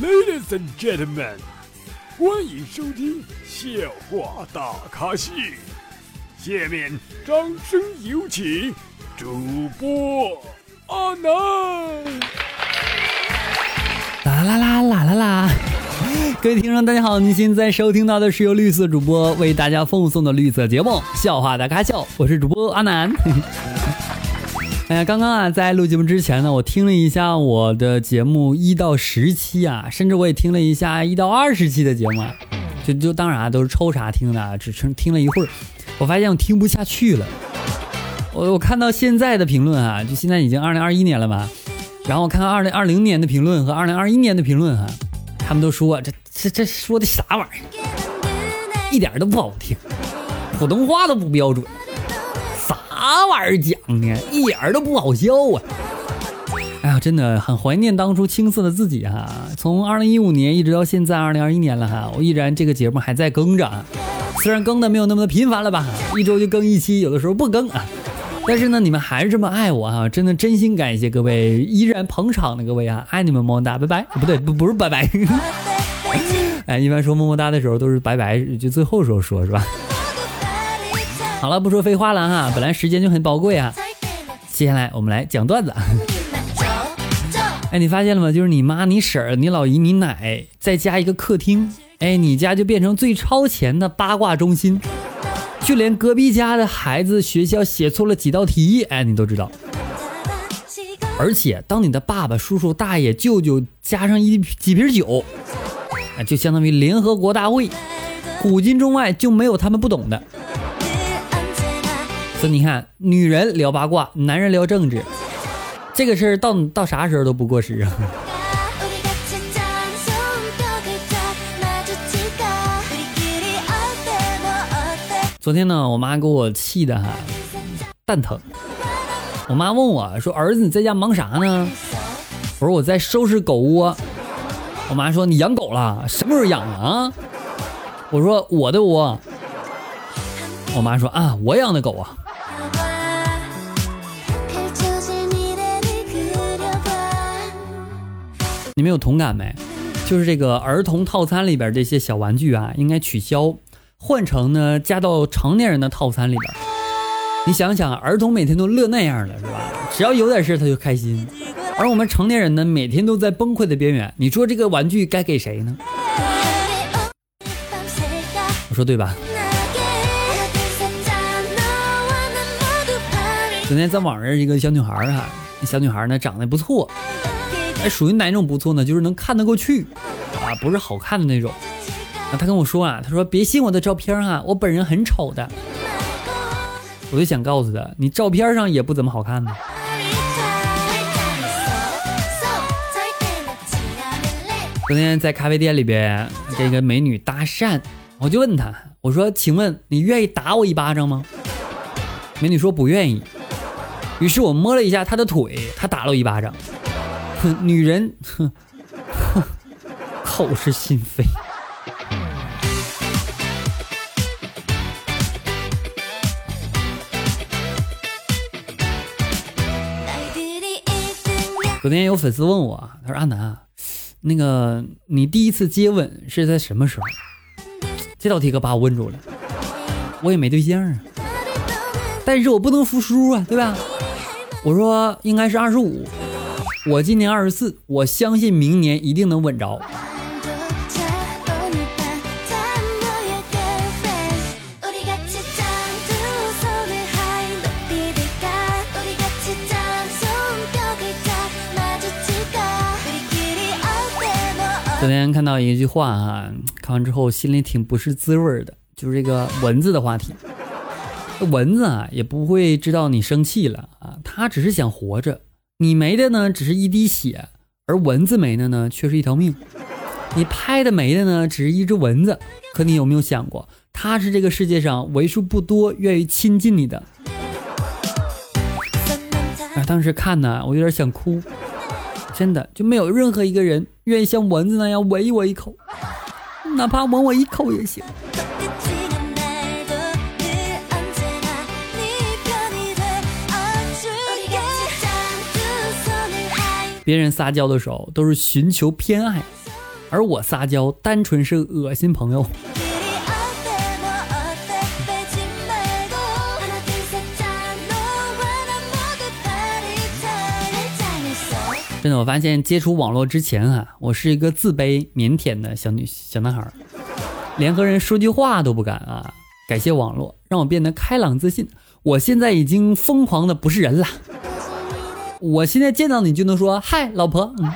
Ladies and gentlemen，欢迎收听笑话大咖秀。下面掌声有请主播阿南。啦啦啦啦啦啦！各位听众，大家好，您现在收听到的是由绿色主播为大家奉送的绿色节目《笑话大咖秀》，我是主播阿南。哎呀，刚刚啊，在录节目之前呢，我听了一下我的节目一到十期啊，甚至我也听了一下一到二十期的节目，就就当然啊都是抽查听的，只听听了一会儿，我发现我听不下去了。我我看到现在的评论啊，就现在已经二零二一年了吧，然后我看看二零二零年的评论和二零二一年的评论哈，他们都说这这这说的啥玩意儿，一点都不好听，普通话都不标准。啥玩意儿讲呢？一点都不好笑啊！哎呀，真的很怀念当初青涩的自己哈。从二零一五年一直到现在二零二一年了哈，我依然这个节目还在更着，虽然更的没有那么的频繁了吧，一周就更一期，有的时候不更啊。但是呢，你们还是这么爱我哈，真的真心感谢各位依然捧场的各位啊，爱你们么么哒，拜拜。不对，不不是拜拜。哎，一般说么么哒的时候都是拜拜，就最后时候说是吧？好了，不说废话了哈，本来时间就很宝贵啊。接下来我们来讲段子。哎，你发现了吗？就是你妈、你婶儿、你老姨、你奶，再加一个客厅，哎，你家就变成最超前的八卦中心。就连隔壁家的孩子学校写错了几道题，哎，你都知道。而且，当你的爸爸、叔叔、大爷、舅舅加上一几瓶酒，哎，就相当于联合国大会，古今中外就没有他们不懂的。所以你看，女人聊八卦，男人聊政治，这个事儿到到啥时候都不过时啊。昨天呢，我妈给我气的哈，蛋疼。我妈问我说：“儿子，你在家忙啥呢？”我说：“我在收拾狗窝。”我妈说：“你养狗了？什么时候养的啊？”我说：“我的窝。”我妈说：“啊，我养的狗啊。”你们有同感没？就是这个儿童套餐里边这些小玩具啊，应该取消，换成呢加到成年人的套餐里边。你想想，儿童每天都乐那样的是吧？只要有点事他就开心，而我们成年人呢，每天都在崩溃的边缘。你说这个玩具该给谁呢？我说对吧？昨天在网上一个小女孩哈，那小女孩呢长得不错。哎，属于哪种不错呢？就是能看得过去，啊，不是好看的那种。啊，他跟我说啊，他说别信我的照片啊，我本人很丑的。我就想告诉他，你照片上也不怎么好看呢。昨天在咖啡店里边跟一个美女搭讪，我就问她，我说，请问你愿意打我一巴掌吗？美女说不愿意。于是我摸了一下她的腿，她打了我一巴掌。女人，哼哼，口是心非。昨天有粉丝问我，他说：“阿南，那个你第一次接吻是在什么时候？”这道题可把我问住了。我也没对象啊，但是我不能服输啊，对吧？我说应该是二十五。我今年二十四，我相信明年一定能稳着。昨天看到一句话哈，看完之后心里挺不是滋味的，就是这个蚊子的话题。蚊子啊，也不会知道你生气了啊，它只是想活着。你没的呢，只是一滴血，而蚊子没的呢，却是一条命。你拍的没的呢，只是一只蚊子，可你有没有想过，它是这个世界上为数不多愿意亲近你的？啊，当时看呢，我有点想哭，真的就没有任何一个人愿意像蚊子那样吻我一口，哪怕吻我一口也行。别人撒娇的时候都是寻求偏爱，而我撒娇单纯是恶心朋友。真的，我发现接触网络之前啊，我是一个自卑腼腆的小女小男孩，连和人说句话都不敢啊。感谢网络，让我变得开朗自信。我现在已经疯狂的不是人了，我现在见到你就能说嗨，老婆。嗯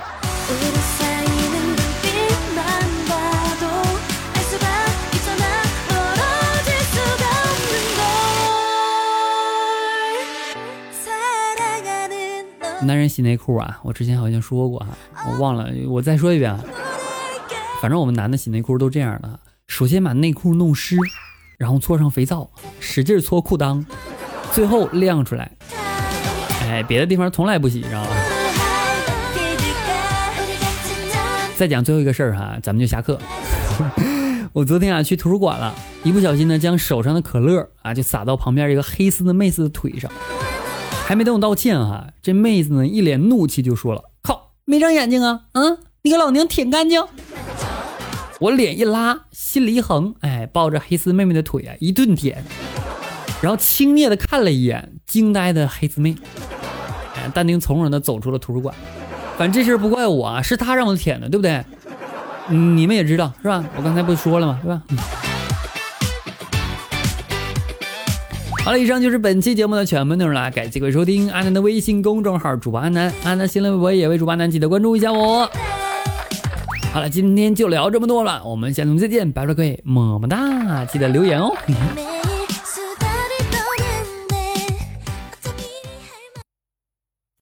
男人洗内裤啊，我之前好像说过哈，我忘了，我再说一遍啊。反正我们男的洗内裤都这样的，首先把内裤弄湿，然后搓上肥皂，使劲搓裤裆，最后晾出来。哎，别的地方从来不洗，知道吧？再讲最后一个事儿哈，咱们就下课。我昨天啊去图书馆了，一不小心呢将手上的可乐啊就洒到旁边一个黑丝的妹子的腿上。还没等我道歉哈，这妹子呢一脸怒气就说了：“靠，没长眼睛啊！嗯，你给老娘舔干净！”我脸一拉，心里一横，哎，抱着黑丝妹妹的腿啊一顿舔，然后轻蔑的看了一眼惊呆的黑丝妹，淡定从容的走出了图书馆。反正这事儿不怪我啊，是他让我舔的，对不对？你们也知道是吧？我刚才不说了吗？是吧？好了，以上就是本期节目的全部内容了，感谢各位收听安南的微信公众号主播安南，安南新浪微博也为主播安南，记得关注一下我。好了，今天就聊这么多了，我们下期再见，拜拜各位，么么哒，记得留言哦。